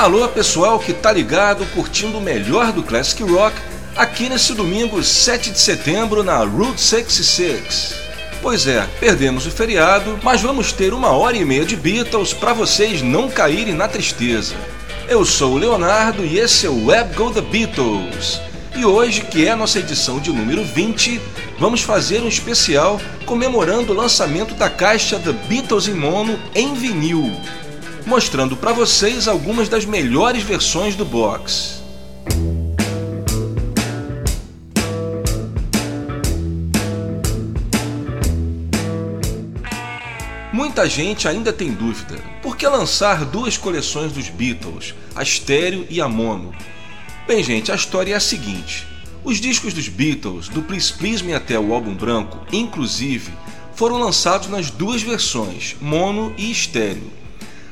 Alô pessoal que tá ligado, curtindo o melhor do Classic Rock aqui nesse domingo 7 de setembro na Route 66. Pois é, perdemos o feriado, mas vamos ter uma hora e meia de Beatles para vocês não caírem na tristeza. Eu sou o Leonardo e esse é o Web Go The Beatles. E hoje, que é a nossa edição de número 20, vamos fazer um especial comemorando o lançamento da caixa The Beatles em Mono em vinil mostrando para vocês algumas das melhores versões do box. Muita gente ainda tem dúvida: por que lançar duas coleções dos Beatles, a estéreo e a mono? Bem, gente, a história é a seguinte: os discos dos Beatles, do Please Please Me até o álbum branco, inclusive, foram lançados nas duas versões, mono e estéreo.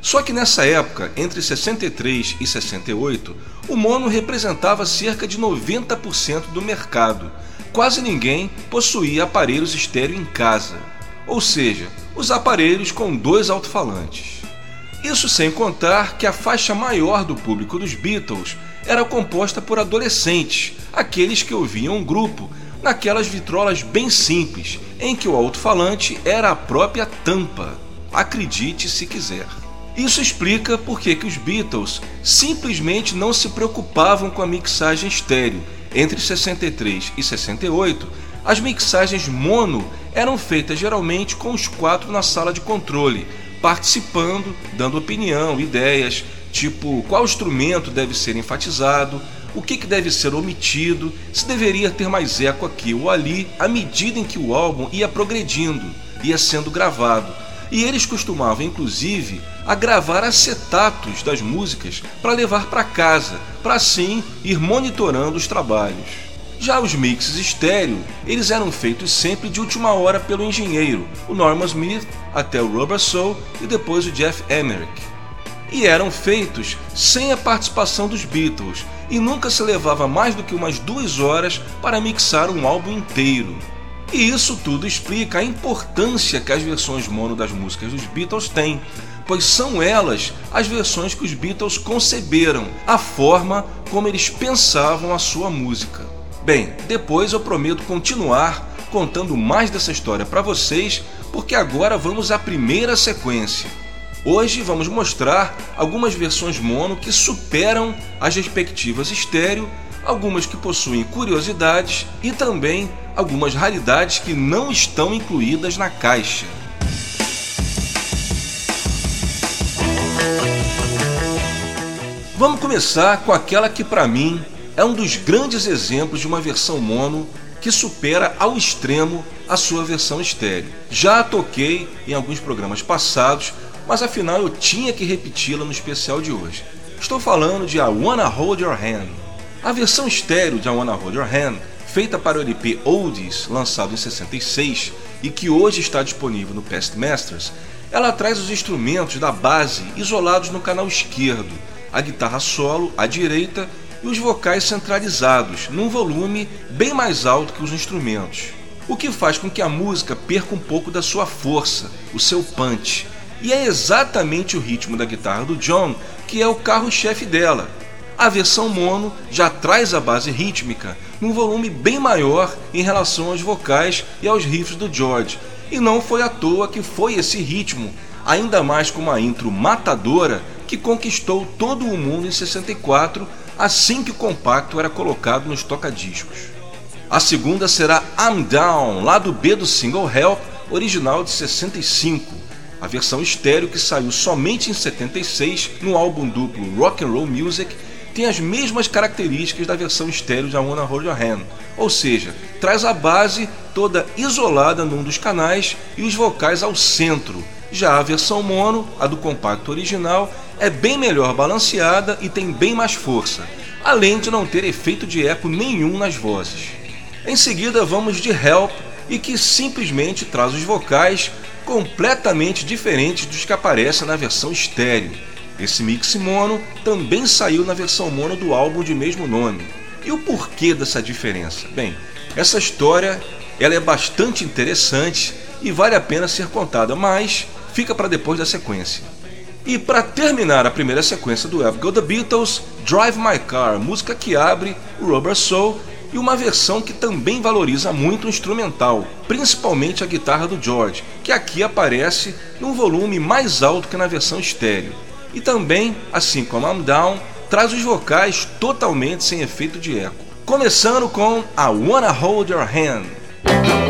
Só que nessa época, entre 63 e 68, o mono representava cerca de 90% do mercado. Quase ninguém possuía aparelhos estéreo em casa, ou seja, os aparelhos com dois alto-falantes. Isso sem contar que a faixa maior do público dos Beatles era composta por adolescentes, aqueles que ouviam um grupo, naquelas vitrolas bem simples, em que o alto-falante era a própria tampa. Acredite se quiser. Isso explica por que os Beatles simplesmente não se preocupavam com a mixagem estéreo. Entre 63 e 68, as mixagens mono eram feitas geralmente com os quatro na sala de controle, participando, dando opinião, ideias, tipo qual instrumento deve ser enfatizado, o que, que deve ser omitido, se deveria ter mais eco aqui ou ali, à medida em que o álbum ia progredindo, ia sendo gravado e eles costumavam, inclusive, a gravar acetatos das músicas para levar para casa, para assim ir monitorando os trabalhos. Já os mixes estéreo, eles eram feitos sempre de última hora pelo engenheiro, o Norman Smith, até o Rubber Soul e depois o Jeff Emerick. E eram feitos sem a participação dos Beatles, e nunca se levava mais do que umas duas horas para mixar um álbum inteiro. E isso tudo explica a importância que as versões mono das músicas dos Beatles têm, pois são elas as versões que os Beatles conceberam, a forma como eles pensavam a sua música. Bem, depois eu prometo continuar contando mais dessa história para vocês, porque agora vamos à primeira sequência. Hoje vamos mostrar algumas versões mono que superam as respectivas estéreo, algumas que possuem curiosidades e também algumas raridades que não estão incluídas na caixa. Vamos começar com aquela que para mim é um dos grandes exemplos de uma versão mono que supera ao extremo a sua versão estéreo. Já a toquei em alguns programas passados, mas afinal eu tinha que repeti-la no especial de hoje. Estou falando de I Wanna Hold Your Hand. A versão estéreo de I Wanna Hold Your Hand feita para o LP Oldies, lançado em 66 e que hoje está disponível no Past Masters, ela traz os instrumentos da base isolados no canal esquerdo, a guitarra solo à direita e os vocais centralizados, num volume bem mais alto que os instrumentos, o que faz com que a música perca um pouco da sua força, o seu punch. E é exatamente o ritmo da guitarra do John que é o carro-chefe dela, a versão mono já traz a base rítmica num volume bem maior em relação aos vocais e aos riffs do George, e não foi à toa que foi esse ritmo, ainda mais com uma intro matadora, que conquistou todo o mundo em 64, assim que o compacto era colocado nos tocadiscos. A segunda será I'm Down, lado B do single Help, original de 65, a versão estéreo que saiu somente em 76 no álbum duplo Rock and Roll Music tem as mesmas características da versão estéreo de I Wanna Hold Your Hand, ou seja, traz a base toda isolada num dos canais e os vocais ao centro. Já a versão mono, a do compacto original, é bem melhor balanceada e tem bem mais força, além de não ter efeito de eco nenhum nas vozes. Em seguida vamos de Help e que simplesmente traz os vocais completamente diferentes dos que aparecem na versão estéreo esse mix mono também saiu na versão mono do álbum de mesmo nome. E o porquê dessa diferença? Bem, essa história ela é bastante interessante e vale a pena ser contada, mas fica para depois da sequência. E para terminar a primeira sequência do Have Go The Beatles, Drive My Car, música que abre Rubber Soul e uma versão que também valoriza muito o instrumental, principalmente a guitarra do George, que aqui aparece num volume mais alto que na versão estéreo. E também, assim como I'm Down, traz os vocais totalmente sem efeito de eco. Começando com I Wanna Hold Your Hand.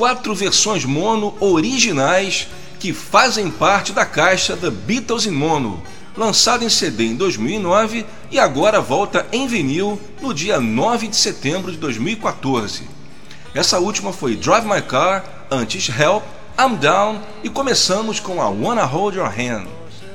quatro versões mono originais que fazem parte da caixa The Beatles in Mono, lançada em CD em 2009 e agora volta em vinil no dia 9 de setembro de 2014. Essa última foi Drive My Car, antes Help, I'm Down e começamos com a Wanna Hold Your Hand.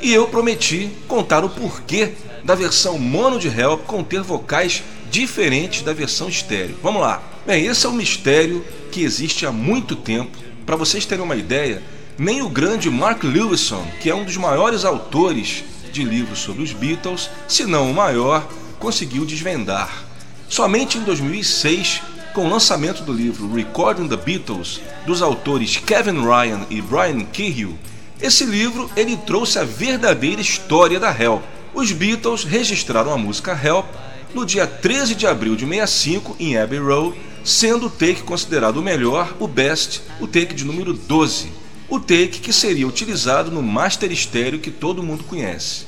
E eu prometi contar o porquê da versão mono de Help conter vocais diferentes da versão estéreo. Vamos lá. Bem, esse é o mistério que existe há muito tempo. Para vocês terem uma ideia, nem o grande Mark Lewison, que é um dos maiores autores de livros sobre os Beatles, se não o maior, conseguiu desvendar. Somente em 2006, com o lançamento do livro Recording the Beatles, dos autores Kevin Ryan e Brian Cahill, esse livro ele trouxe a verdadeira história da Help. Os Beatles registraram a música Help no dia 13 de abril de 65 em Abbey Road, sendo o take considerado o melhor, o best, o take de número 12, o take que seria utilizado no master estéreo que todo mundo conhece.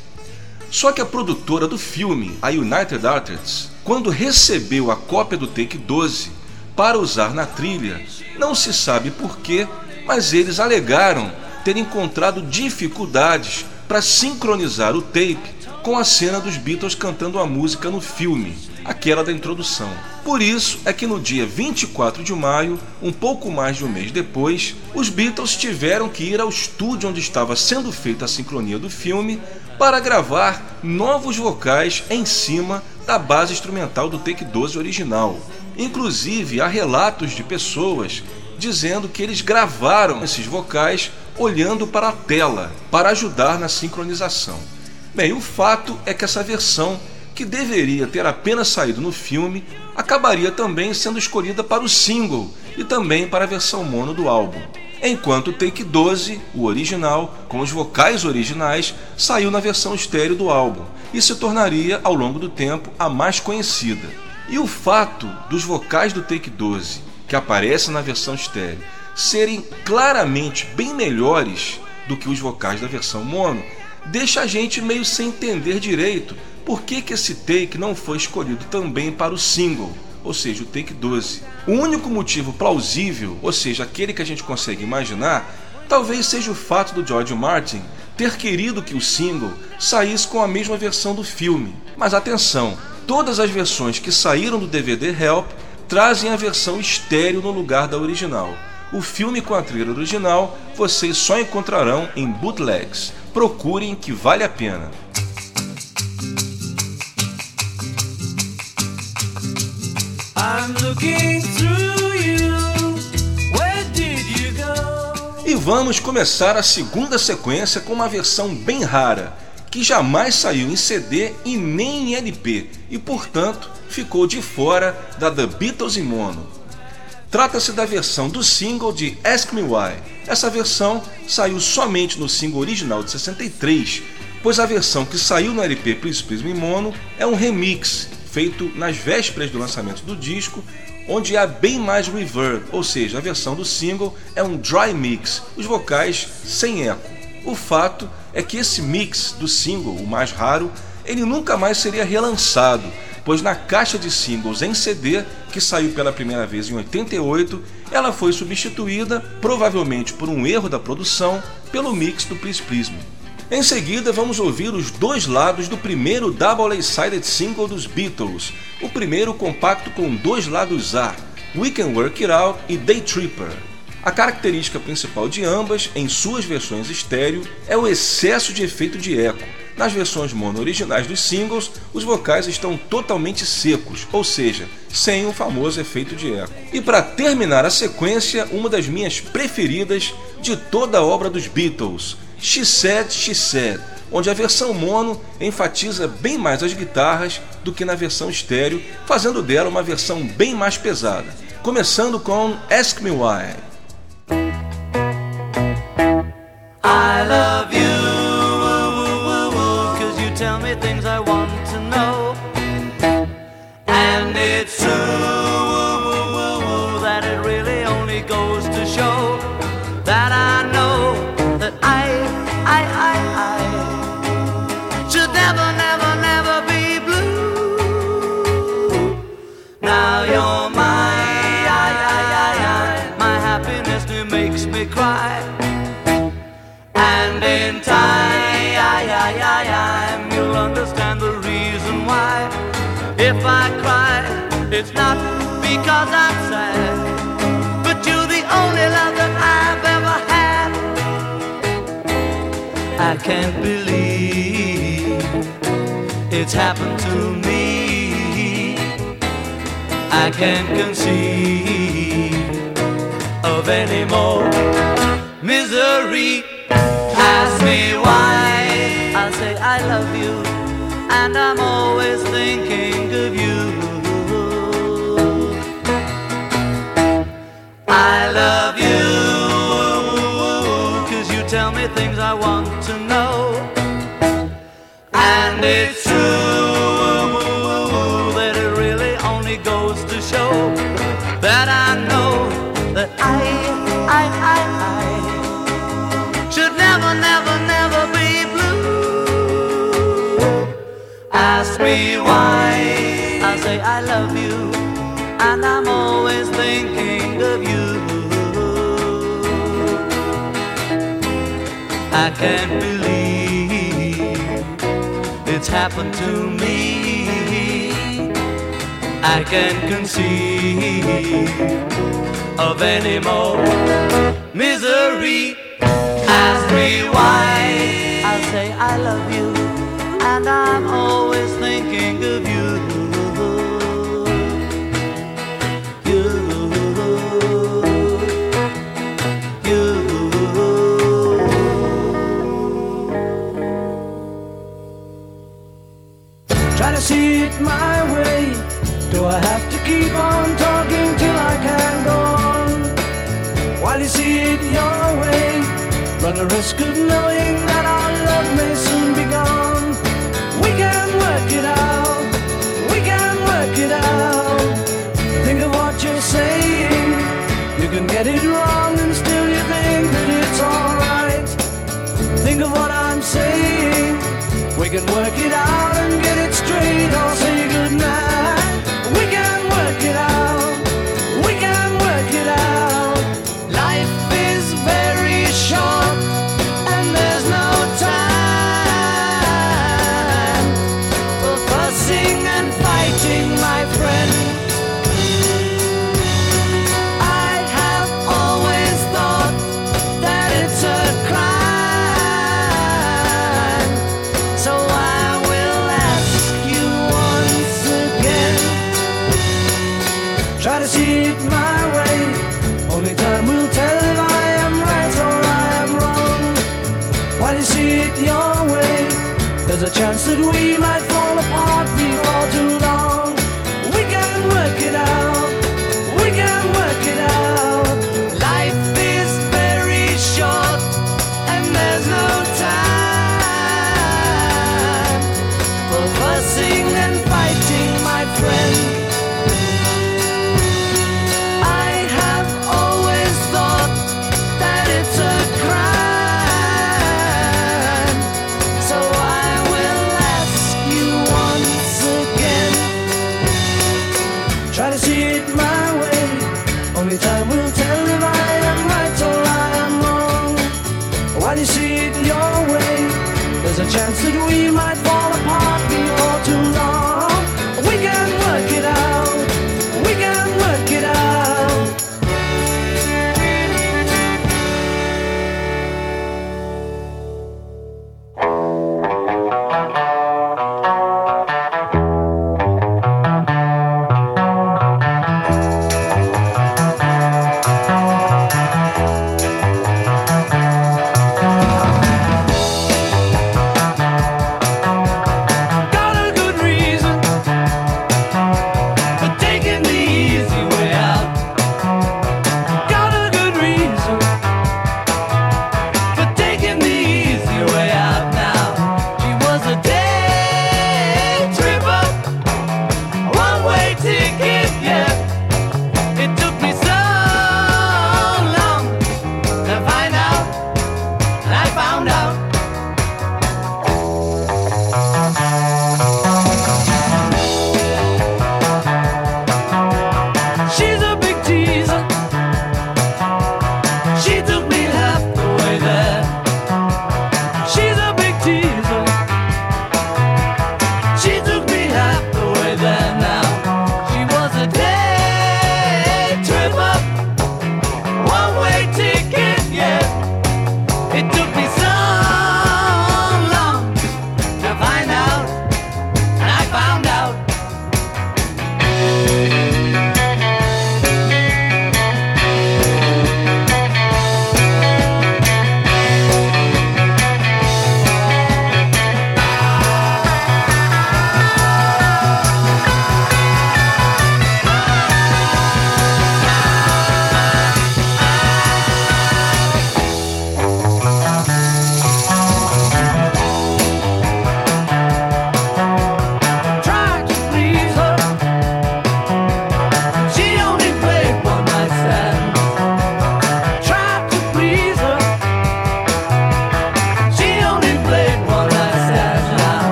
Só que a produtora do filme, a United Artists, quando recebeu a cópia do take 12 para usar na trilha, não se sabe porquê, mas eles alegaram ter encontrado dificuldades para sincronizar o tape com a cena dos Beatles cantando a música no filme, aquela da introdução. Por isso é que no dia 24 de maio, um pouco mais de um mês depois, os Beatles tiveram que ir ao estúdio onde estava sendo feita a sincronia do filme para gravar novos vocais em cima da base instrumental do Take 12 original. Inclusive, há relatos de pessoas dizendo que eles gravaram esses vocais olhando para a tela para ajudar na sincronização. Bem, o fato é que essa versão, que deveria ter apenas saído no filme, acabaria também sendo escolhida para o single e também para a versão mono do álbum. Enquanto o Take 12, o original, com os vocais originais, saiu na versão estéreo do álbum e se tornaria, ao longo do tempo, a mais conhecida. E o fato dos vocais do Take 12, que aparecem na versão estéreo, serem claramente bem melhores do que os vocais da versão mono, deixa a gente meio sem entender direito por que, que esse take não foi escolhido também para o single, ou seja, o take 12. O único motivo plausível, ou seja, aquele que a gente consegue imaginar, talvez seja o fato do George Martin ter querido que o single saísse com a mesma versão do filme. Mas atenção, todas as versões que saíram do DVD Help trazem a versão estéreo no lugar da original. O filme com a trilha original vocês só encontrarão em bootlegs procurem que vale a pena. E vamos começar a segunda sequência com uma versão bem rara, que jamais saiu em CD e nem em LP, e portanto ficou de fora da The Beatles em mono. Trata-se da versão do single de Ask Me Why. Essa versão saiu somente no single original de 63, pois a versão que saiu no LP Please Please Me Mono é um remix feito nas vésperas do lançamento do disco, onde há bem mais reverb, ou seja, a versão do single é um dry mix, os vocais sem eco. O fato é que esse mix do single, o mais raro, ele nunca mais seria relançado, pois na caixa de singles em CD, que saiu pela primeira vez em 88, ela foi substituída, provavelmente por um erro da produção, pelo mix do Please Please Me. Em seguida, vamos ouvir os dois lados do primeiro double A-sided single dos Beatles, o primeiro compacto com dois lados A, We Can Work It Out e Day Tripper. A característica principal de ambas, em suas versões estéreo, é o excesso de efeito de eco, nas versões mono originais dos singles, os vocais estão totalmente secos, ou seja, sem o famoso efeito de eco. E para terminar a sequência, uma das minhas preferidas de toda a obra dos Beatles, She Said, She Said, onde a versão mono enfatiza bem mais as guitarras do que na versão estéreo, fazendo dela uma versão bem mais pesada. Começando com Ask Me Why. Can't believe it's happened to me. I can't conceive of any more misery. Ask me why. I say I love you, and I'm always thinking of you. I love you, And it's true that it really only goes to show that I know that I, I, I, I should never, never, never be blue. Ask me why. I say I love you, and I'm always thinking of you. I can't believe happened to me. I can't conceive of any more misery. Ask me why. I say I love you, and I'm always thinking of you. My way. Do I have to keep on talking till I can go on? While you see it your way, run the risk of knowing that our love may soon be gone. We can work it out. We can work it out. Think of what you're saying. You can get it wrong and still you think that it's alright. Think of what I'm saying. We can work it out and get it straight a chance that we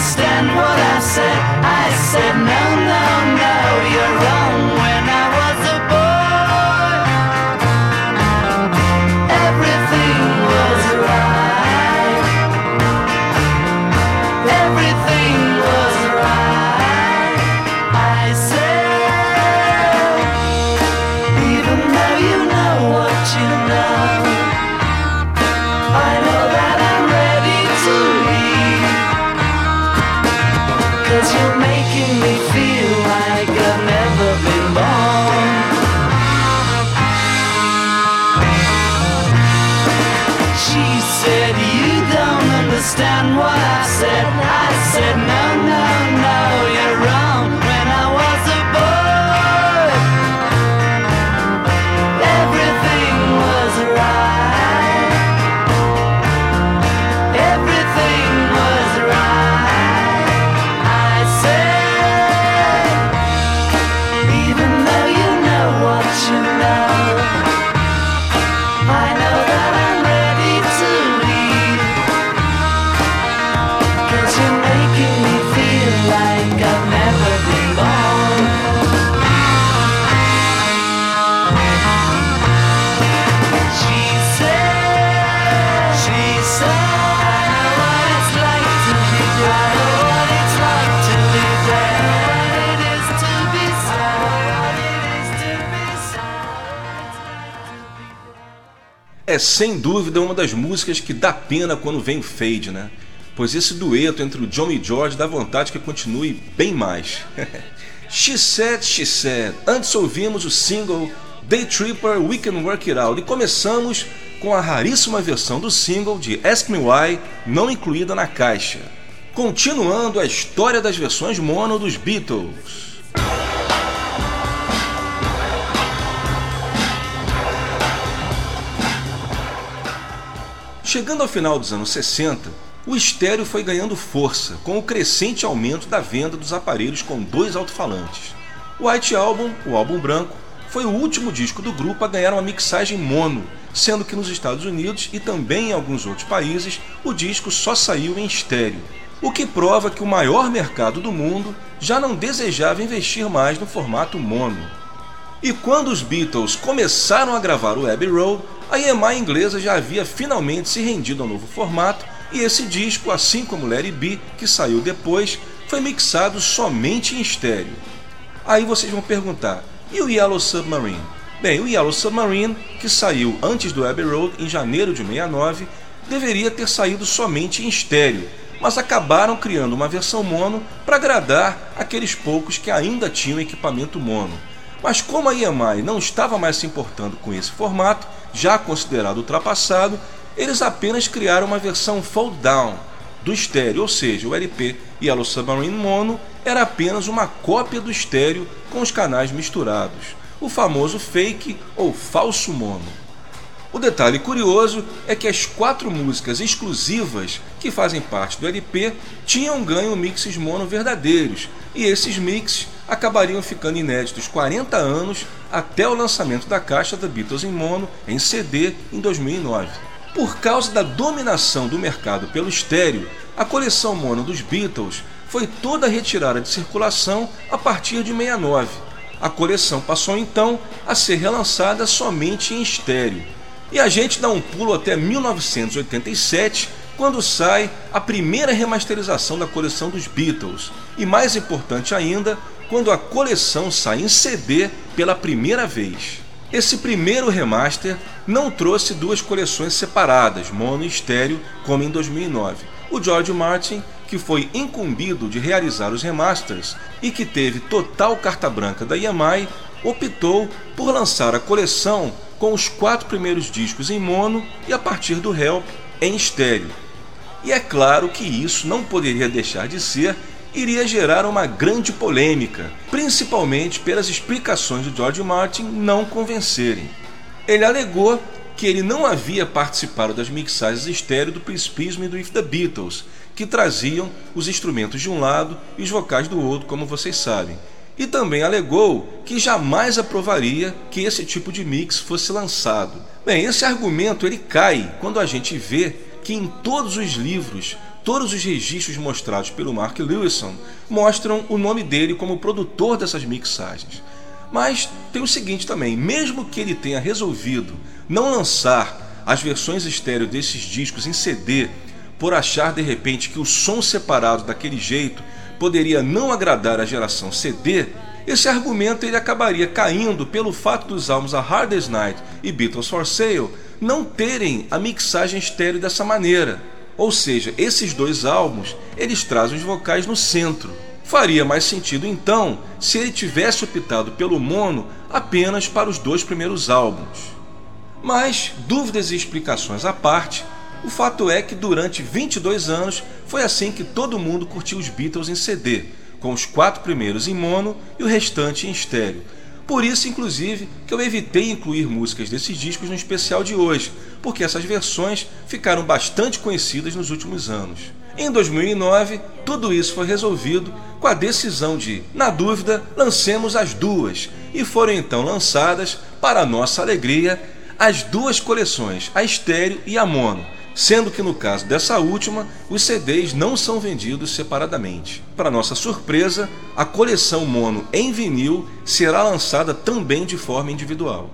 understand what I said. I said, No, no, no, sem dúvida uma das músicas que dá pena quando vem o fade, né? Pois esse dueto entre o John e George dá vontade que continue bem mais. she Said, She Said. Antes ouvimos o single Day Tripper We Can Work It Out e começamos com a raríssima versão do single de Ask Me Why, não incluída na caixa. Continuando a história das versões mono dos Beatles. Chegando ao final dos anos 60, o estéreo foi ganhando força com o crescente aumento da venda dos aparelhos com dois alto-falantes. O White Album, o álbum branco, foi o último disco do grupo a ganhar uma mixagem mono, sendo que nos Estados Unidos e também em alguns outros países o disco só saiu em estéreo, o que prova que o maior mercado do mundo já não desejava investir mais no formato mono. E quando os Beatles começaram a gravar o Abbey Road, a EMI inglesa já havia finalmente se rendido ao novo formato e esse disco, assim como Larry B, que saiu depois, foi mixado somente em estéreo. Aí vocês vão perguntar, e o Yellow Submarine? Bem, o Yellow Submarine, que saiu antes do Abbey Road em janeiro de 69, deveria ter saído somente em estéreo, mas acabaram criando uma versão mono para agradar aqueles poucos que ainda tinham equipamento mono. Mas como a EMI não estava mais se importando com esse formato, já considerado ultrapassado, eles apenas criaram uma versão fold down do estéreo, ou seja, o LP Yellow Submarine Mono era apenas uma cópia do estéreo com os canais misturados, o famoso fake ou falso mono. O detalhe curioso é que as quatro músicas exclusivas que fazem parte do LP tinham ganho mixes mono verdadeiros, e esses mixes acabariam ficando inéditos 40 anos até o lançamento da caixa The Beatles em mono em CD em 2009. Por causa da dominação do mercado pelo estéreo, a coleção mono dos Beatles foi toda retirada de circulação a partir de 69. A coleção passou então a ser relançada somente em estéreo. E a gente dá um pulo até 1987, quando sai a primeira remasterização da coleção dos Beatles. E mais importante ainda, quando a coleção sai em CD pela primeira vez. Esse primeiro remaster não trouxe duas coleções separadas, mono e estéreo, como em 2009. O George Martin que foi incumbido de realizar os remasters e que teve total carta branca da EMI, optou por lançar a coleção com os quatro primeiros discos em mono e a partir do Help em estéreo. E é claro que isso não poderia deixar de ser iria gerar uma grande polêmica, principalmente pelas explicações de George Martin não convencerem. Ele alegou que ele não havia participado das mixagens estéreo do Principismo e do If the Beatles, que traziam os instrumentos de um lado e os vocais do outro, como vocês sabem. E também alegou que jamais aprovaria que esse tipo de mix fosse lançado. Bem, esse argumento ele cai quando a gente vê que em todos os livros Todos os registros mostrados pelo Mark Lewison mostram o nome dele como produtor dessas mixagens. Mas tem o seguinte também: mesmo que ele tenha resolvido não lançar as versões estéreo desses discos em CD por achar de repente que o som separado daquele jeito poderia não agradar a geração CD, esse argumento ele acabaria caindo pelo fato dos álbuns A Hardest Night e Beatles for Sale não terem a mixagem estéreo dessa maneira. Ou seja, esses dois álbuns, eles trazem os vocais no centro. Faria mais sentido então se ele tivesse optado pelo mono apenas para os dois primeiros álbuns. Mas, dúvidas e explicações à parte, o fato é que durante 22 anos foi assim que todo mundo curtiu os Beatles em CD, com os quatro primeiros em mono e o restante em estéreo, por isso, inclusive, que eu evitei incluir músicas desses discos no especial de hoje, porque essas versões ficaram bastante conhecidas nos últimos anos. Em 2009, tudo isso foi resolvido com a decisão de, na dúvida, lancemos as duas, e foram então lançadas, para nossa alegria, as duas coleções, a estéreo e a mono, sendo que no caso dessa última, os CDs não são vendidos separadamente. Para nossa surpresa, a coleção mono em vinil será lançada também de forma individual.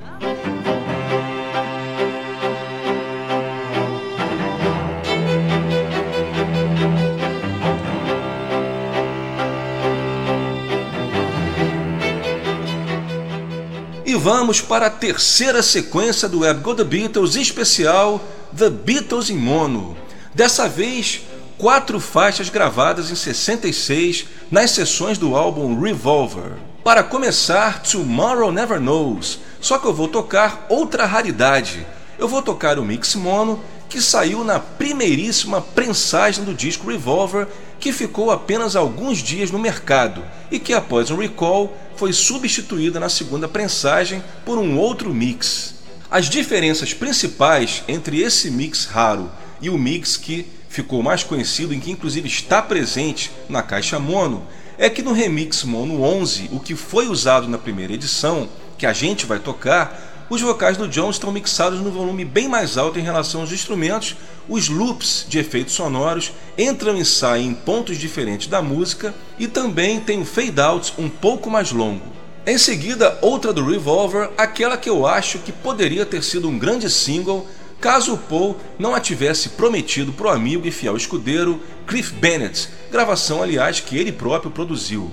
Vamos para a terceira sequência do Web Go The Beatles especial The Beatles em mono. Dessa vez, quatro faixas gravadas em 66 nas sessões do álbum Revolver. Para começar, Tomorrow Never Knows, só que eu vou tocar outra raridade. Eu vou tocar o mix mono que saiu na primeiríssima prensagem do disco Revolver, que ficou apenas alguns dias no mercado e que após um recall foi substituída na segunda prensagem por um outro mix. As diferenças principais entre esse mix raro e o mix que ficou mais conhecido, em que inclusive está presente na caixa mono, é que no remix mono 11, o que foi usado na primeira edição, que a gente vai tocar, os vocais do John estão mixados no volume bem mais alto em relação aos instrumentos, os loops de efeitos sonoros entram e saem em pontos diferentes da música e também tem o fade out um pouco mais longo. Em seguida, outra do Revolver, aquela que eu acho que poderia ter sido um grande single caso o Paul não a tivesse prometido para o amigo e fiel escudeiro Cliff Bennett, gravação aliás que ele próprio produziu.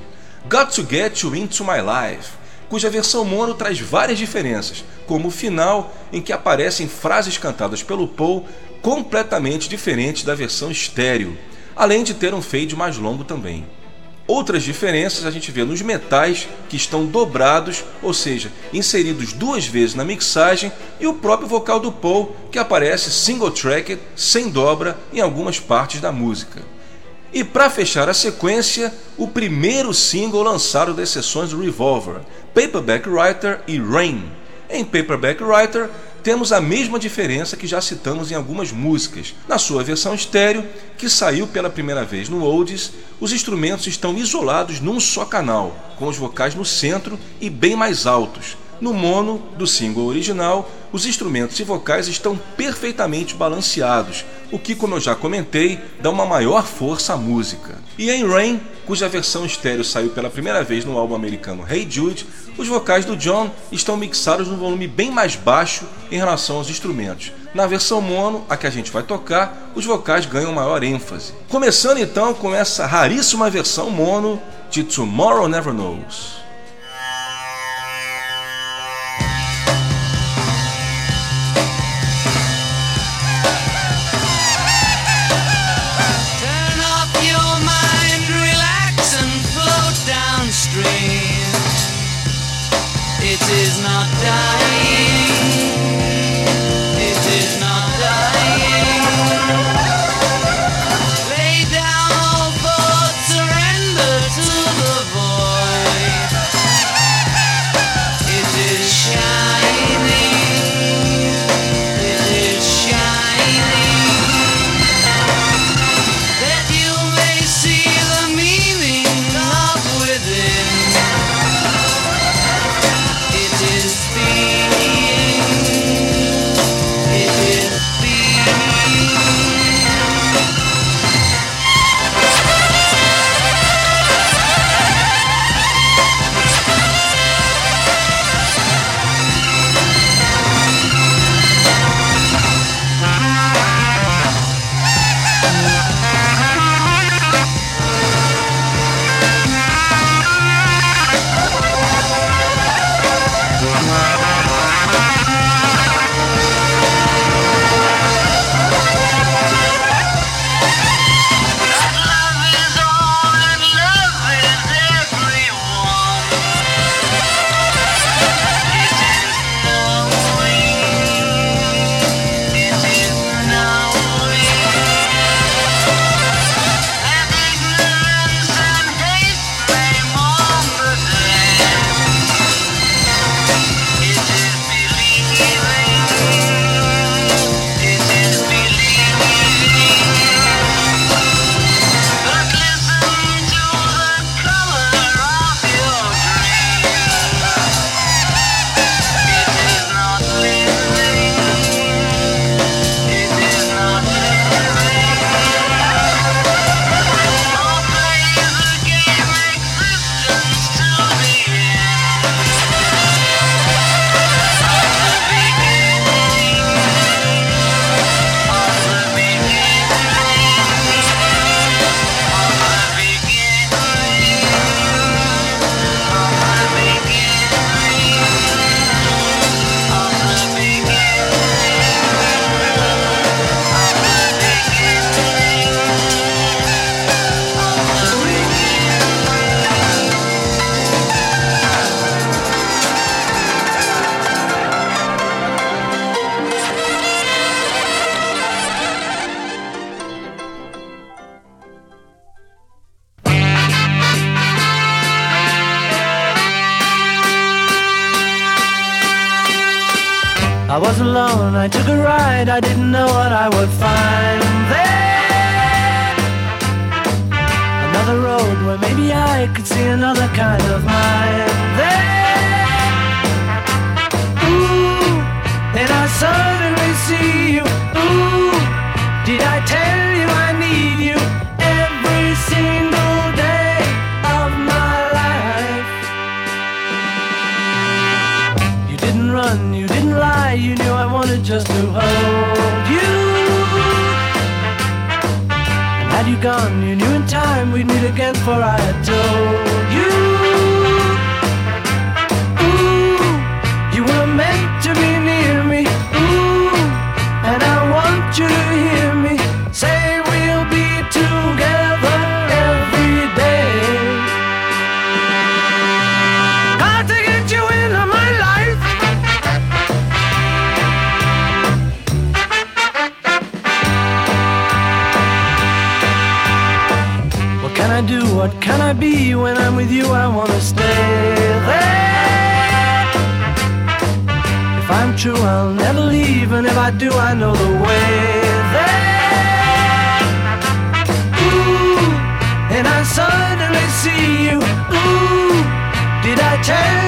Got to Get You Into My Life, cuja versão mono traz várias diferenças, como o final em que aparecem frases cantadas pelo Paul completamente diferentes da versão estéreo, além de ter um fade mais longo também. Outras diferenças a gente vê nos metais que estão dobrados, ou seja, inseridos duas vezes na mixagem, e o próprio vocal do Paul que aparece single tracked, sem dobra em algumas partes da música. E para fechar a sequência, o primeiro single lançado das sessões do Revolver, Paperback Writer e Rain. Em Paperback Writer, temos a mesma diferença que já citamos em algumas músicas. Na sua versão estéreo, que saiu pela primeira vez no Oldies, os instrumentos estão isolados num só canal, com os vocais no centro e bem mais altos. No mono do single original, os instrumentos e vocais estão perfeitamente balanceados, o que, como eu já comentei, dá uma maior força à música. E em Rain, cuja versão estéreo saiu pela primeira vez no álbum americano Hey Jude, os vocais do John estão mixados num volume bem mais baixo em relação aos instrumentos. Na versão mono, a que a gente vai tocar, os vocais ganham maior ênfase. Começando então com essa raríssima versão mono de Tomorrow Never Knows. See you. Ooh, did I tell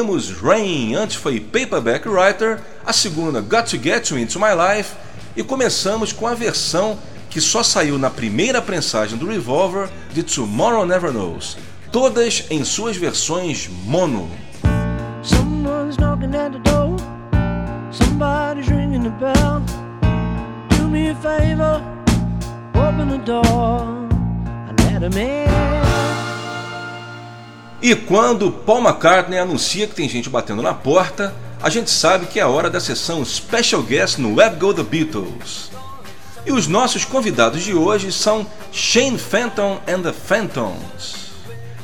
ouvimos Rain, antes foi Paperback Writer, a segunda Got to Get You Into My Life e começamos com a versão que só saiu na primeira prensagem do Revolver de Tomorrow Never Knows, todas em suas versões mono. E quando Paul McCartney anuncia que tem gente batendo na porta, a gente sabe que é a hora da sessão Special Guest no Web Go The Beatles. E os nossos convidados de hoje são Shane Fenton and the Phantoms.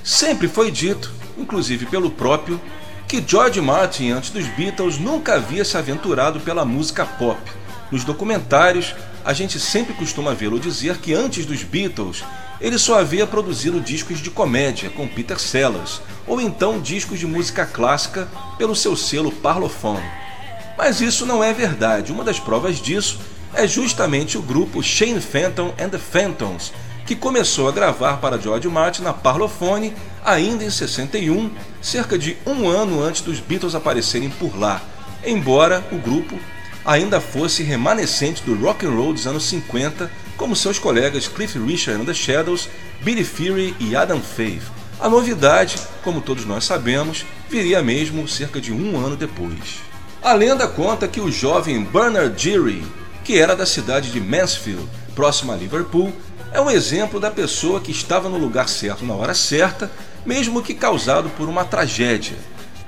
Sempre foi dito, inclusive pelo próprio, que George Martin, antes dos Beatles, nunca havia se aventurado pela música pop. Nos documentários, a gente sempre costuma vê-lo dizer que antes dos Beatles, ele só havia produzido discos de comédia com Peter Sellers, ou então discos de música clássica pelo seu selo Parlophone. Mas isso não é verdade. Uma das provas disso é justamente o grupo Shane Fenton and the Phantoms, que começou a gravar para George Martin na Parlophone ainda em 61, cerca de um ano antes dos Beatles aparecerem por lá, embora o grupo ainda fosse remanescente do rock and roll dos anos 50, como seus colegas Cliff Richard and the Shadows, Billy Fury e Adam Faith. A novidade, como todos nós sabemos, viria mesmo cerca de um ano depois. A lenda conta que o jovem Bernard Geary que era da cidade de Mansfield, próximo a Liverpool, é um exemplo da pessoa que estava no lugar certo na hora certa, mesmo que causado por uma tragédia.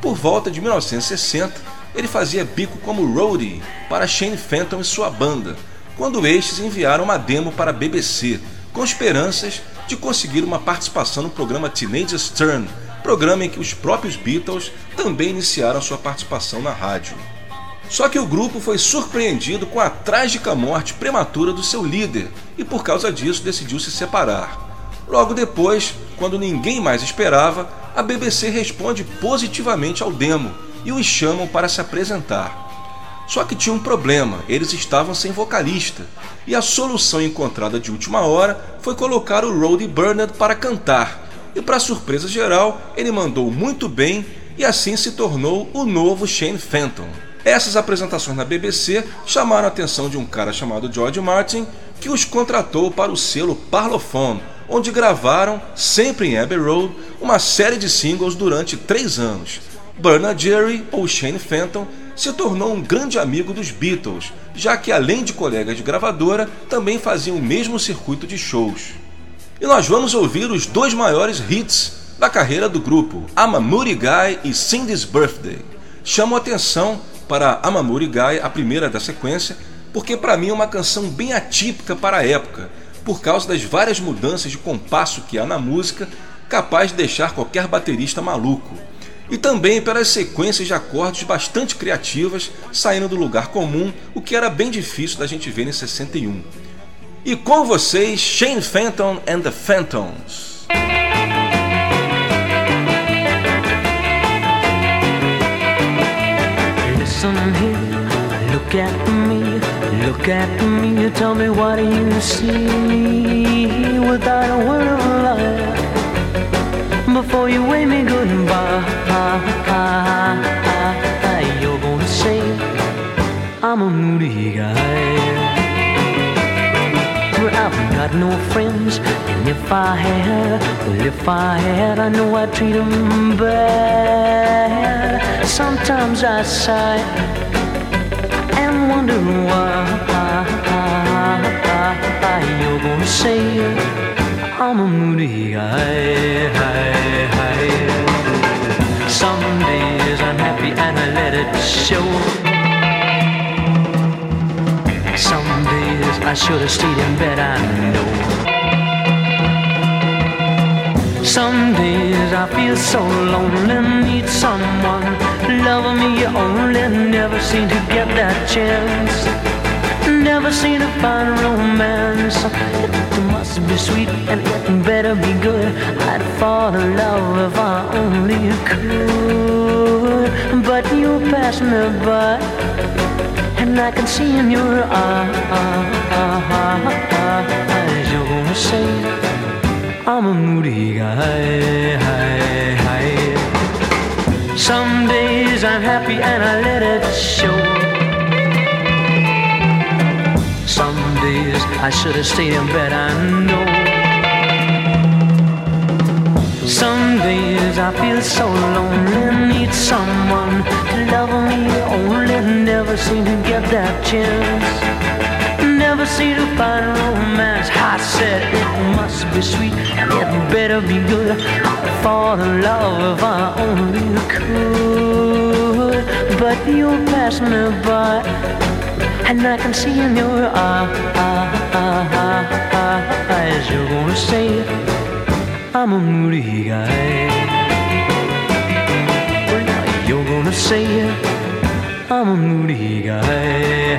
Por volta de 1960, ele fazia bico como roadie para Shane Fenton e sua banda, quando estes enviaram uma demo para a BBC, com esperanças de conseguir uma participação no programa Teenage Stern, programa em que os próprios Beatles também iniciaram sua participação na rádio. Só que o grupo foi surpreendido com a trágica morte prematura do seu líder e por causa disso decidiu se separar. Logo depois, quando ninguém mais esperava, a BBC responde positivamente ao demo e os chamam para se apresentar. Só que tinha um problema, eles estavam sem vocalista, e a solução encontrada de última hora foi colocar o Roddy Burnett para cantar. E para surpresa geral, ele mandou muito bem e assim se tornou o novo Shane Fenton. Essas apresentações na BBC chamaram a atenção de um cara chamado George Martin, que os contratou para o selo Parlophone, onde gravaram, sempre em Abbey Road, uma série de singles durante três anos. Bernard Jerry, ou Shane Fenton, se tornou um grande amigo dos Beatles, já que além de colegas de gravadora, também faziam o mesmo circuito de shows. E nós vamos ouvir os dois maiores hits da carreira do grupo, a Moody Guy e Cindy's Birthday. Chamam atenção para Amamori Guy, a primeira da sequência, porque para mim é uma canção bem atípica para a época, por causa das várias mudanças de compasso que há na música, capaz de deixar qualquer baterista maluco. E também pelas sequências de acordes bastante criativas, saindo do lugar comum, o que era bem difícil da gente ver em 61. E com vocês, Shane Fenton and the Phantoms. look at me, look at me, tell me what do you see without a word of. Before you wave me goodbye, you're gonna say I'm a moody guy. I've got no friends, and if I had, well, if I had, I know I'd treat them bad. Sometimes I sigh and wonder why you're gonna say I'm a moody guy. Some days I'm happy and I let it show. Some days I should have stayed in bed, I know. Some days I feel so lonely, need someone loving me only. Never seem to get that chance. Never seem to find romance. It must be sweet and it better be good. I'd in love if I only could. But you pass me by and I can see in your eyes you're gonna say I'm a moody guy. Some days I'm happy and I let it show. Some days I should have stayed in bed, I know. Some days I feel so lonely, need someone to love me only. Never seem to get that chance never seem to find romance. I said it must be sweet it better be good. I'd fall in love if I only could. But you pass me by, and I can see in your eyes you're gonna say I'm a moody guy. You're gonna say I'm a moody guy.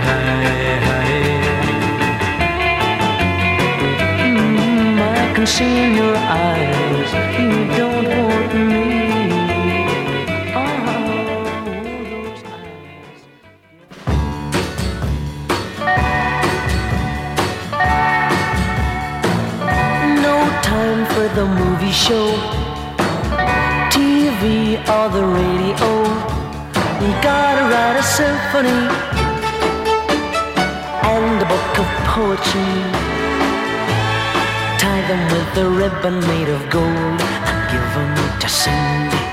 I can see in your eyes the movie show, TV or the radio. You gotta write a symphony and a book of poetry tie them with a ribbon made of gold and give them to Cindy.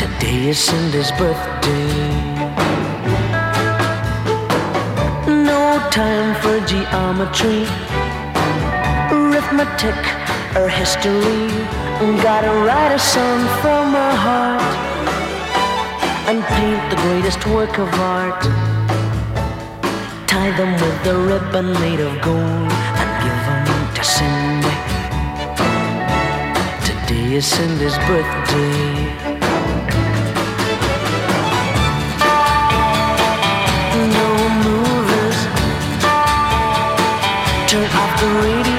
Today is Cindy's birthday. No time for geometry, arithmetic, or history. And gotta write a song from my heart and paint the greatest work of art. Tie them with a ribbon made of gold and give them to Cindy. Today is Cindy's birthday. Turn off the radio.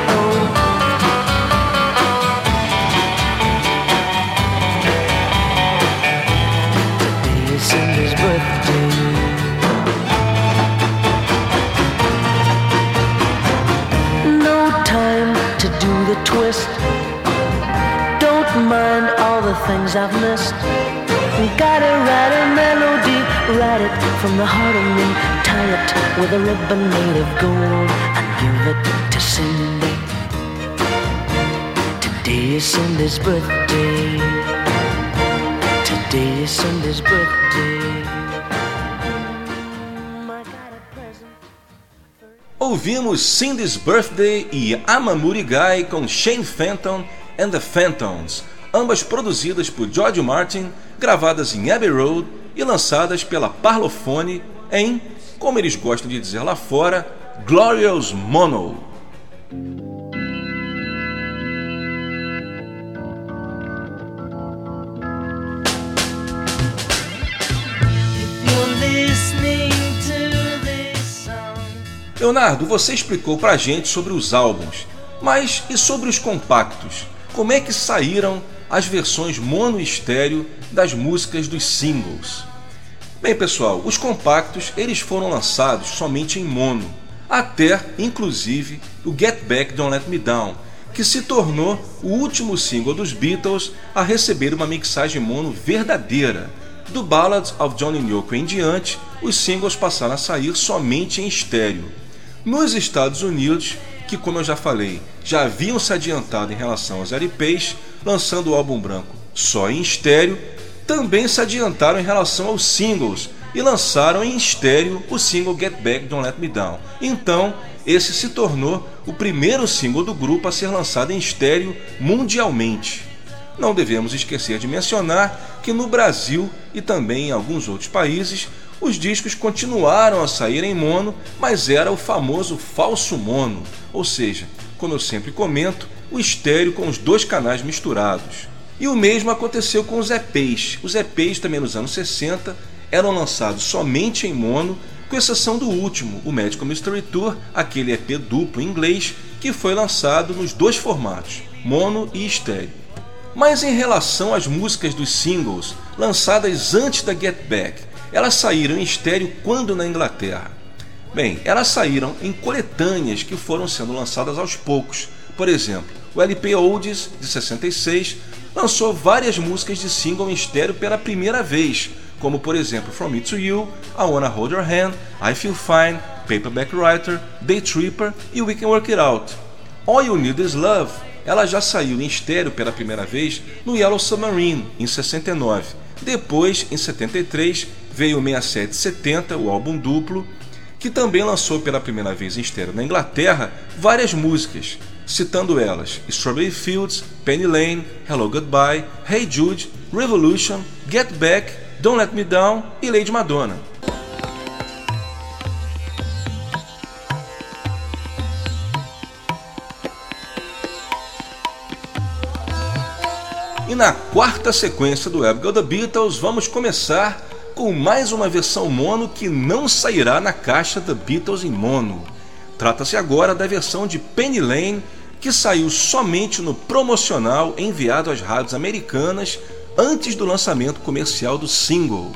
Mind all the things I've missed. Gotta write a melody, write it from the heart of me. Tie it with a ribbon made of gold and give it to Cindy. Today is Cindy's birthday. Today is Cindy's birthday. Mm, Ouvimos Cindy's Birthday e Amamuri Guy com Shane Fenton and the Phantoms, ambas produzidas por George Martin, gravadas em Abbey Road e lançadas pela Parlophone em, como eles gostam de dizer lá fora, Glorious Mono. Leonardo, você explicou pra gente sobre os álbuns, mas e sobre os compactos? Como é que saíram as versões mono estéreo das músicas dos singles? Bem, pessoal, os compactos eles foram lançados somente em mono, até inclusive o Get Back Don't Let Me Down, que se tornou o último single dos Beatles a receber uma mixagem mono verdadeira. Do Ballads of Johnny Yoko em diante, os singles passaram a sair somente em estéreo. Nos Estados Unidos, que como eu já falei, já haviam se adiantado em relação aos LPs, lançando o álbum branco só em estéreo, também se adiantaram em relação aos singles e lançaram em estéreo o single Get Back Don't Let Me Down. Então, esse se tornou o primeiro single do grupo a ser lançado em estéreo mundialmente. Não devemos esquecer de mencionar que no Brasil e também em alguns outros países os discos continuaram a sair em mono, mas era o famoso falso mono, ou seja, como eu sempre comento, o estéreo com os dois canais misturados. E o mesmo aconteceu com os EPs. Os EPs também nos anos 60 eram lançados somente em mono, com exceção do último, o Medical Mystery Tour, aquele EP duplo em inglês que foi lançado nos dois formatos, mono e estéreo. Mas em relação às músicas dos singles lançadas antes da Get Back elas saíram em estéreo quando na Inglaterra? Bem, elas saíram em coletâneas que foram sendo lançadas aos poucos. Por exemplo, o LP Oldies de 66 lançou várias músicas de single em estéreo pela primeira vez, como por exemplo From Me to You, I Wanna Hold Your Hand, I Feel Fine, Paperback Writer, Day Tripper e We Can Work It Out. All You Need Is Love, ela já saiu em estéreo pela primeira vez no Yellow Submarine em 69. Depois, em 73, veio o 6770, o álbum duplo, que também lançou pela primeira vez em estéreo na Inglaterra várias músicas, citando elas Strawberry Fields, Penny Lane, Hello Goodbye, Hey Jude, Revolution, Get Back, Don't Let Me Down e Lady Madonna. E na quarta sequência do Abigail The Beatles, vamos começar com mais uma versão mono que não sairá na caixa The Beatles em mono. Trata-se agora da versão de Penny Lane, que saiu somente no promocional enviado às rádios americanas antes do lançamento comercial do single.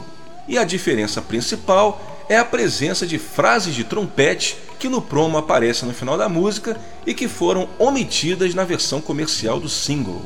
E a diferença principal é a presença de frases de trompete que no promo aparecem no final da música e que foram omitidas na versão comercial do single.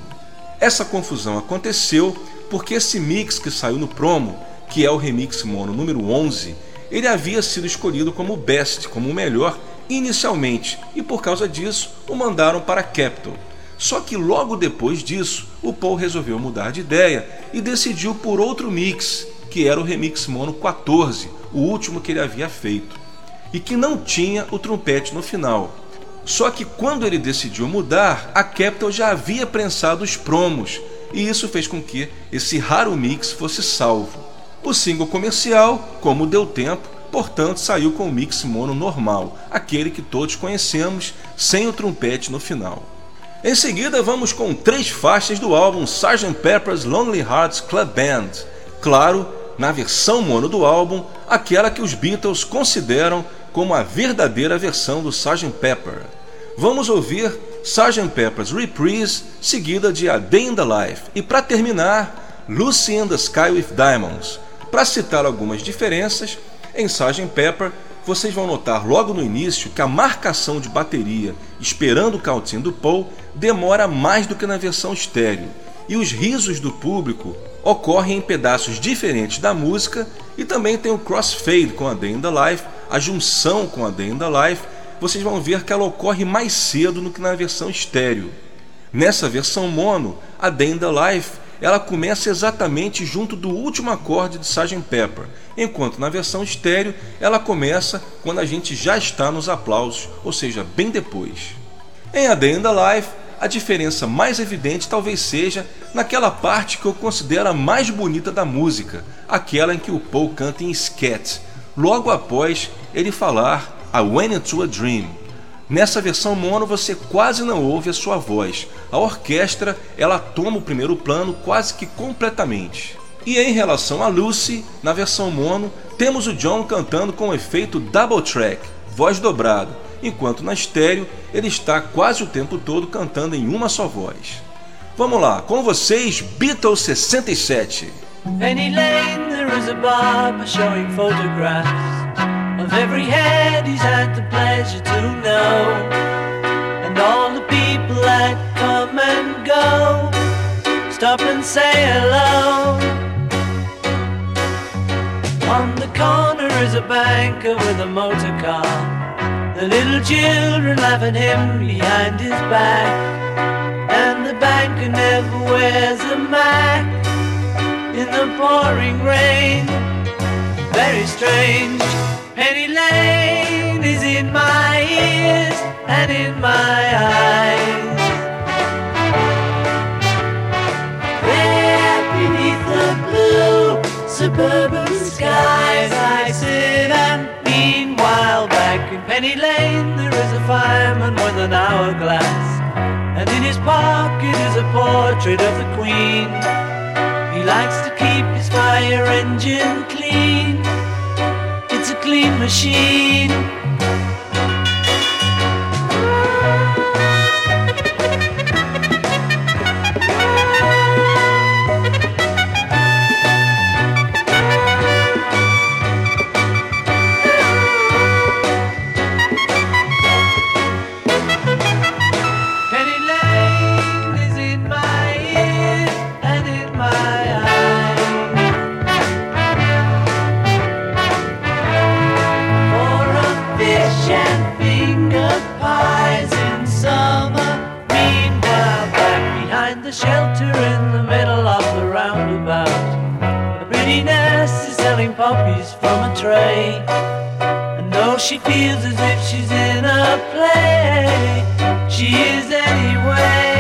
Essa confusão aconteceu porque esse mix que saiu no promo, que é o remix mono número 11, ele havia sido escolhido como best, como o melhor inicialmente, e por causa disso o mandaram para Capitol. Só que logo depois disso, o Paul resolveu mudar de ideia e decidiu por outro mix, que era o remix mono 14, o último que ele havia feito, e que não tinha o trompete no final. Só que quando ele decidiu mudar, a Capitol já havia prensado os promos, e isso fez com que esse raro mix fosse salvo. O single comercial, como deu tempo, portanto saiu com o mix mono normal, aquele que todos conhecemos, sem o trompete no final. Em seguida, vamos com três faixas do álbum Sgt. Pepper's Lonely Hearts Club Band. Claro, na versão mono do álbum, aquela que os Beatles consideram como a verdadeira versão do Sgt. Pepper. Vamos ouvir Sgt. Pepper's Reprise, seguida de A Day in the Life, e para terminar, Lucy in the Sky with Diamonds. Para citar algumas diferenças, em Sgt. Pepper vocês vão notar logo no início que a marcação de bateria esperando o countdown do Paul demora mais do que na versão estéreo, e os risos do público ocorrem em pedaços diferentes da música e também tem o crossfade com a Day in the Life, a junção com a Day in the Life, vocês vão ver que ela ocorre mais cedo do que na versão estéreo. Nessa versão mono, a Day in the Life ela começa exatamente junto do último acorde de Sgt. Pepper, enquanto na versão estéreo ela começa quando a gente já está nos aplausos, ou seja, bem depois. Em A Day in the Life, a diferença mais evidente talvez seja naquela parte que eu considero a mais bonita da música, aquela em que o Paul canta em scat, logo após ele falar I Went Into a Dream. Nessa versão mono você quase não ouve a sua voz. A orquestra ela toma o primeiro plano quase que completamente. E em relação a Lucy, na versão mono, temos o John cantando com o efeito double track, voz dobrada, enquanto na estéreo ele está quase o tempo todo cantando em uma só voz. Vamos lá, com vocês, Beatles 67. Penny Lane, there is a barber showing photographs every head he's had the pleasure to know, and all the people that come and go. Stop and say hello. On the corner is a banker with a motor car. The little children laugh at him behind his back. And the banker never wears a Mac in the pouring rain. Very strange. Penny Lane is in my ears and in my eyes. There beneath the blue suburban skies, I sit and meanwhile back in Penny Lane there is a fireman with an hourglass, and in his pocket is a portrait of the Queen. He likes to keep his fire engine clean. It's a clean machine. train. I know she feels as if she's in a play. She is anyway.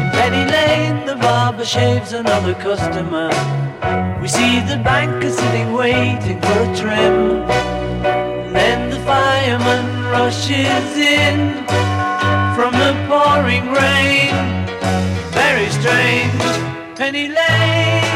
In Penny Lane, the barber shaves another customer. We see the banker sitting waiting for a trim. And then the fireman rushes in from the pouring rain. Very strange, Penny Lane.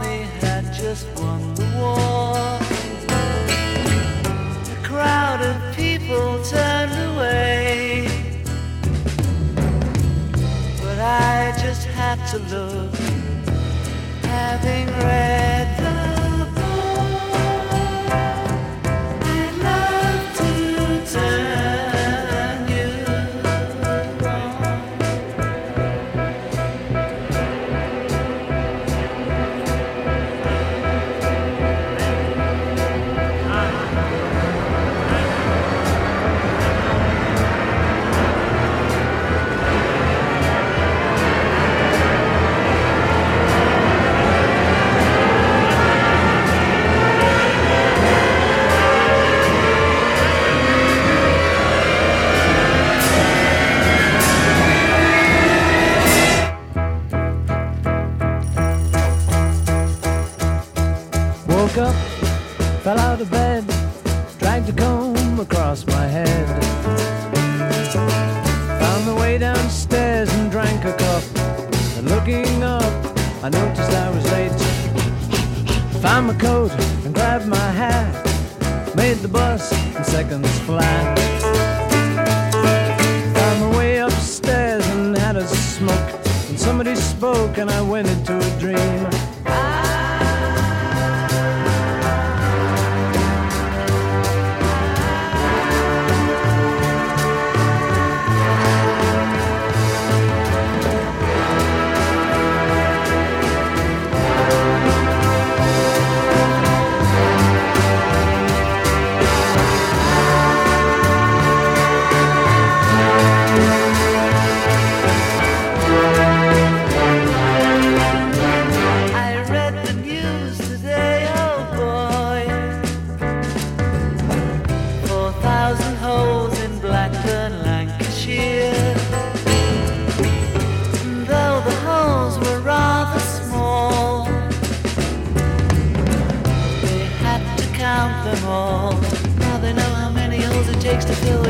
to love. Having read. count them all. Now they know how many holes it takes to fill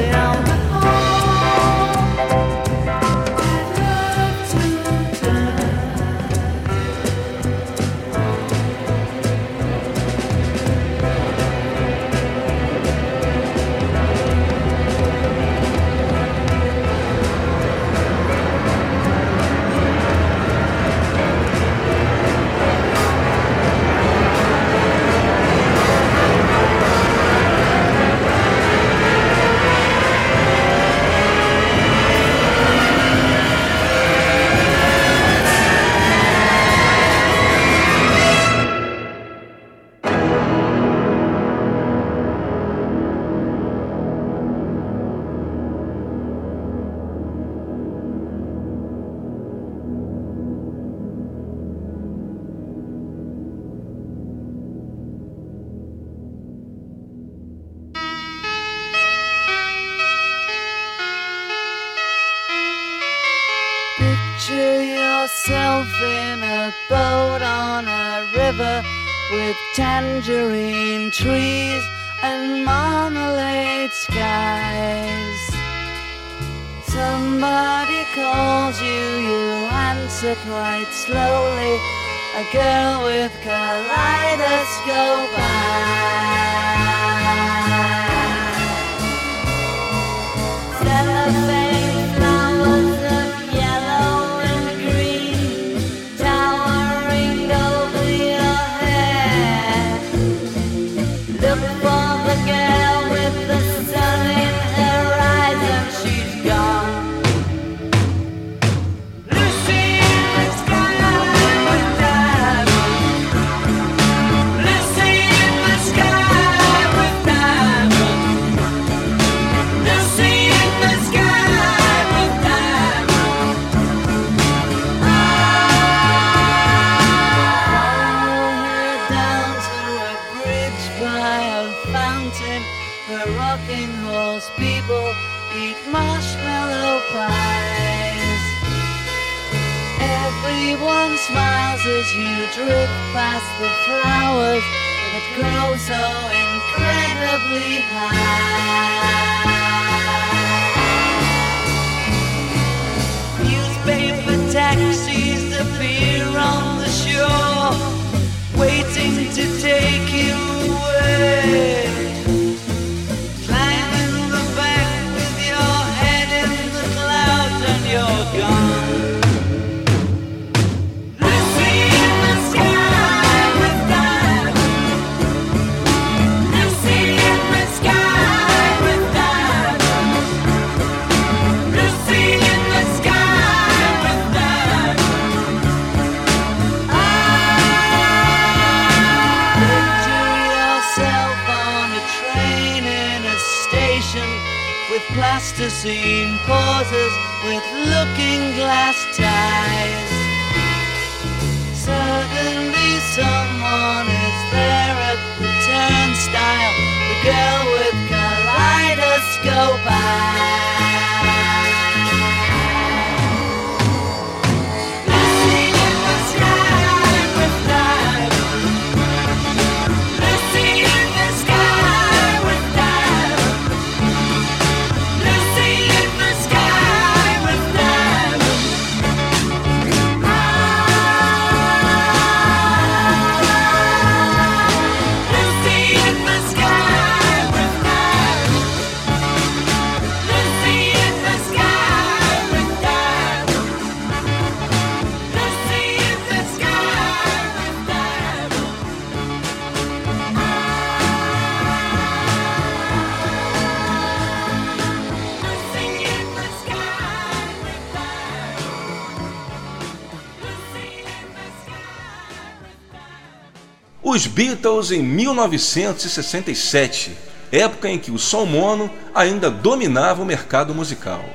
Os Beatles em 1967, época em que o som mono ainda dominava o mercado musical.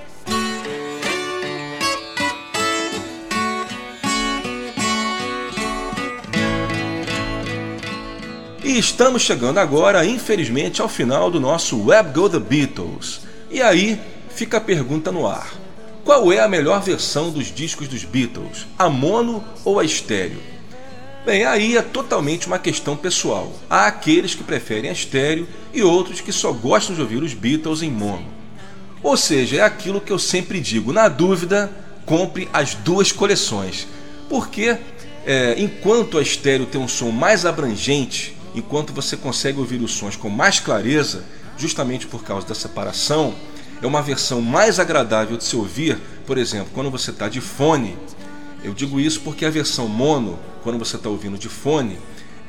E estamos chegando agora, infelizmente, ao final do nosso Web Go The Beatles. E aí fica a pergunta no ar: qual é a melhor versão dos discos dos Beatles, a mono ou a estéreo? Bem, aí é totalmente uma questão pessoal. Há aqueles que preferem a estéreo e outros que só gostam de ouvir os Beatles em mono. Ou seja, é aquilo que eu sempre digo: na dúvida, compre as duas coleções. Porque é, enquanto a estéreo tem um som mais abrangente enquanto você consegue ouvir os sons com mais clareza, justamente por causa da separação, é uma versão mais agradável de se ouvir, por exemplo, quando você está de fone. Eu digo isso porque a versão mono, quando você está ouvindo de fone,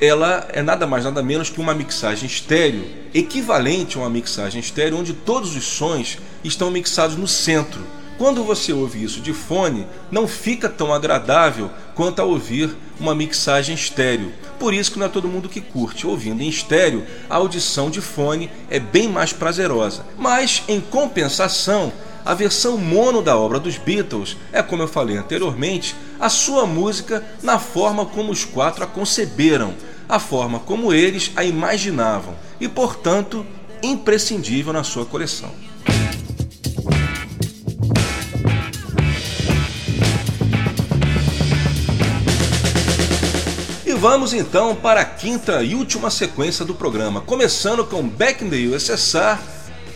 ela é nada mais nada menos que uma mixagem estéreo, equivalente a uma mixagem estéreo onde todos os sons estão mixados no centro. Quando você ouve isso de fone, não fica tão agradável quanto a ouvir uma mixagem estéreo. Por isso que não é todo mundo que curte. Ouvindo em estéreo, a audição de fone é bem mais prazerosa. Mas, em compensação, a versão mono da obra dos Beatles é, como eu falei anteriormente, a sua música na forma como os quatro a conceberam, a forma como eles a imaginavam e, portanto, imprescindível na sua coleção. vamos então para a quinta e última sequência do programa, começando com Back in the USSR,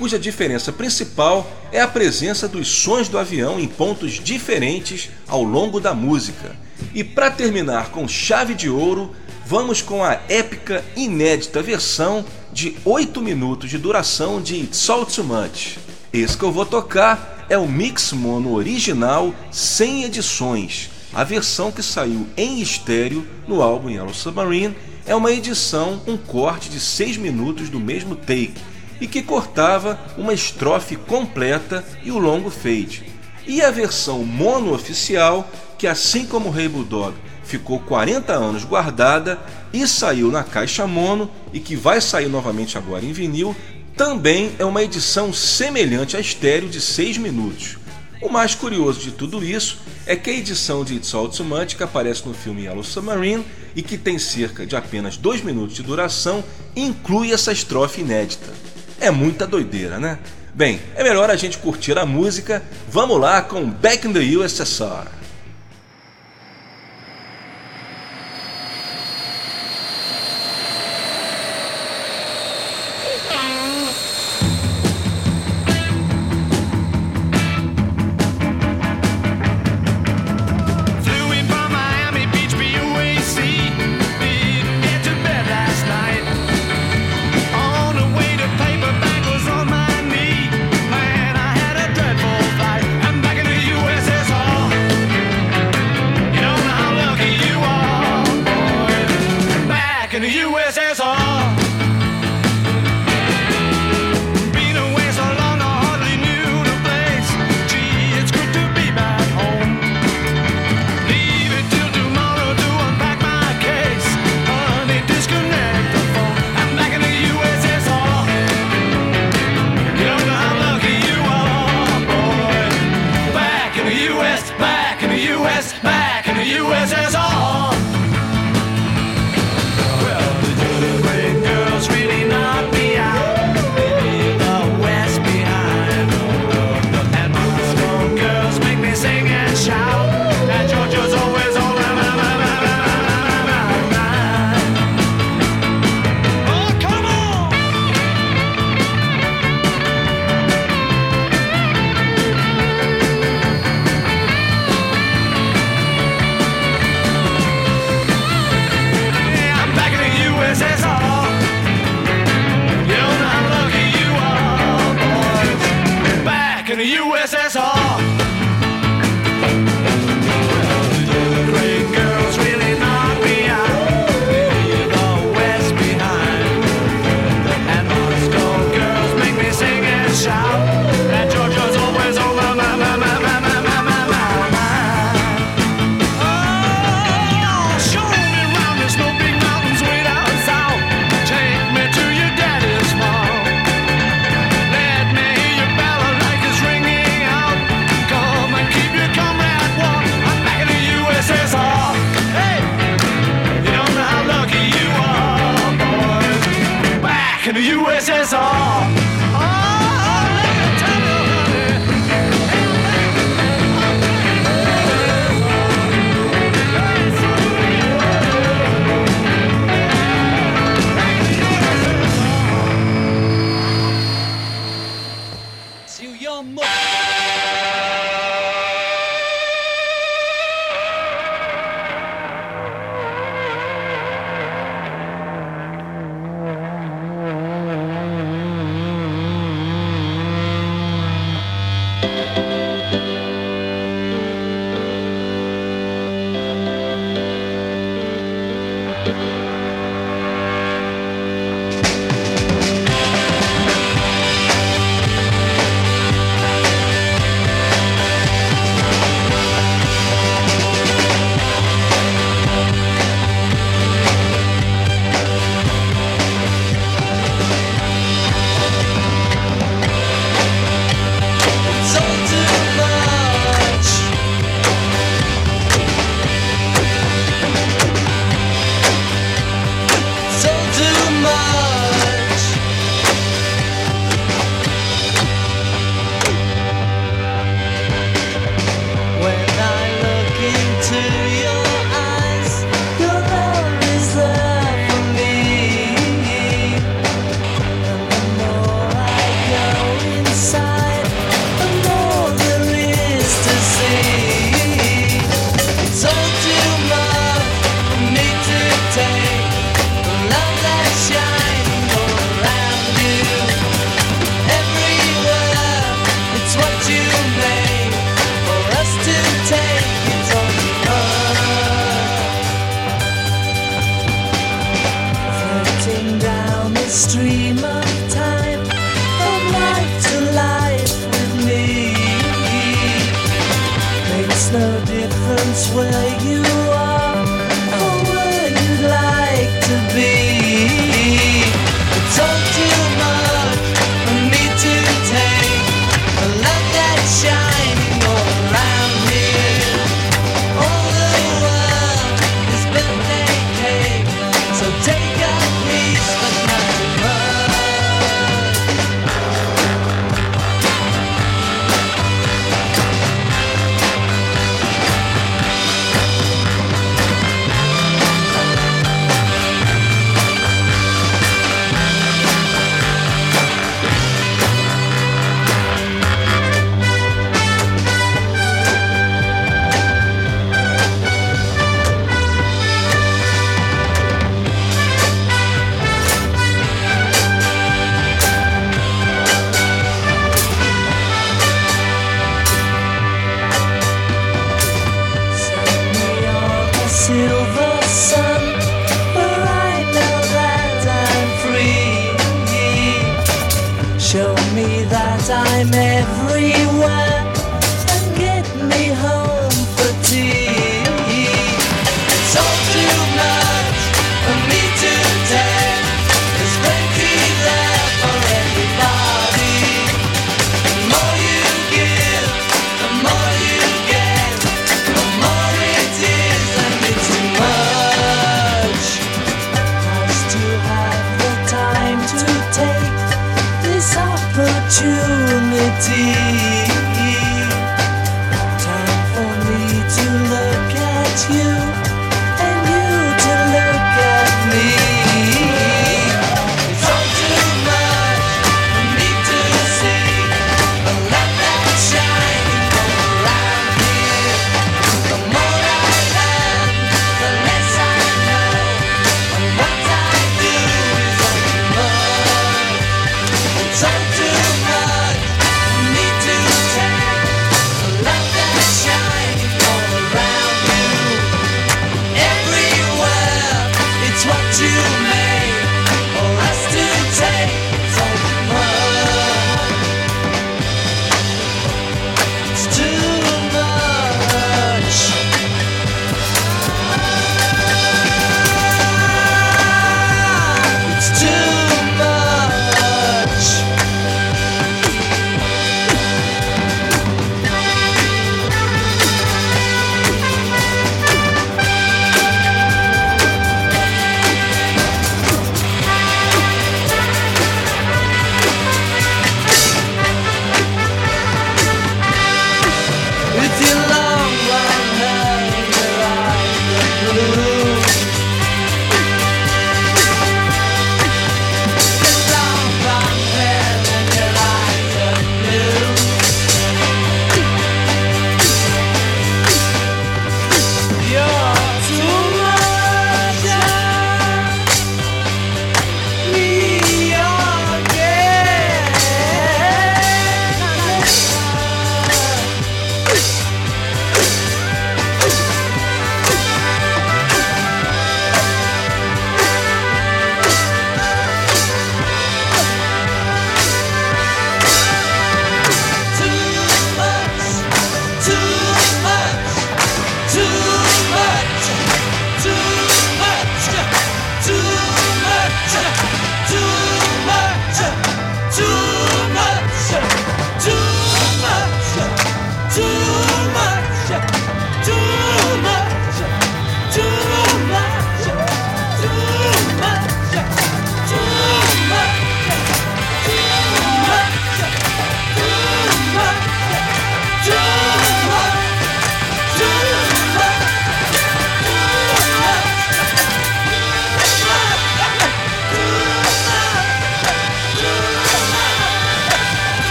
cuja diferença principal é a presença dos sons do avião em pontos diferentes ao longo da música. E para terminar com chave de ouro, vamos com a épica inédita versão de 8 minutos de duração de It's All Too Much. Esse que eu vou tocar é o mix mono original sem edições a versão que saiu em estéreo no álbum Yellow Submarine é uma edição, um corte de 6 minutos do mesmo take e que cortava uma estrofe completa e o longo fade. E a versão mono oficial, que assim como o Rei Bulldog ficou 40 anos guardada e saiu na caixa mono e que vai sair novamente agora em vinil, também é uma edição semelhante a estéreo de 6 minutos. O mais curioso de tudo isso é que a edição de It's All Too Much que aparece no filme Yellow Submarine e que tem cerca de apenas 2 minutos de duração inclui essa estrofe inédita. É muita doideira, né? Bem, é melhor a gente curtir a música. Vamos lá com Back in the USSR.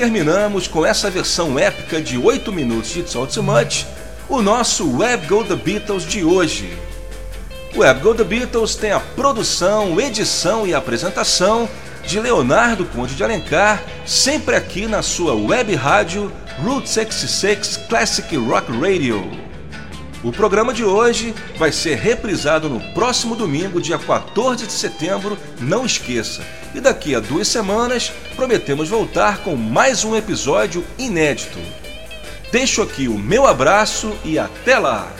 Terminamos com essa versão épica de 8 minutos de It's All Too Much, o nosso Web Go The Beatles de hoje. O Web Go The Beatles tem a produção, edição e apresentação de Leonardo Conde de Alencar, sempre aqui na sua web rádio Route 66 Classic Rock Radio. O programa de hoje vai ser reprisado no próximo domingo, dia 14 de setembro, não esqueça. E daqui a duas semanas prometemos voltar com mais um episódio inédito. Deixo aqui o meu abraço e até lá!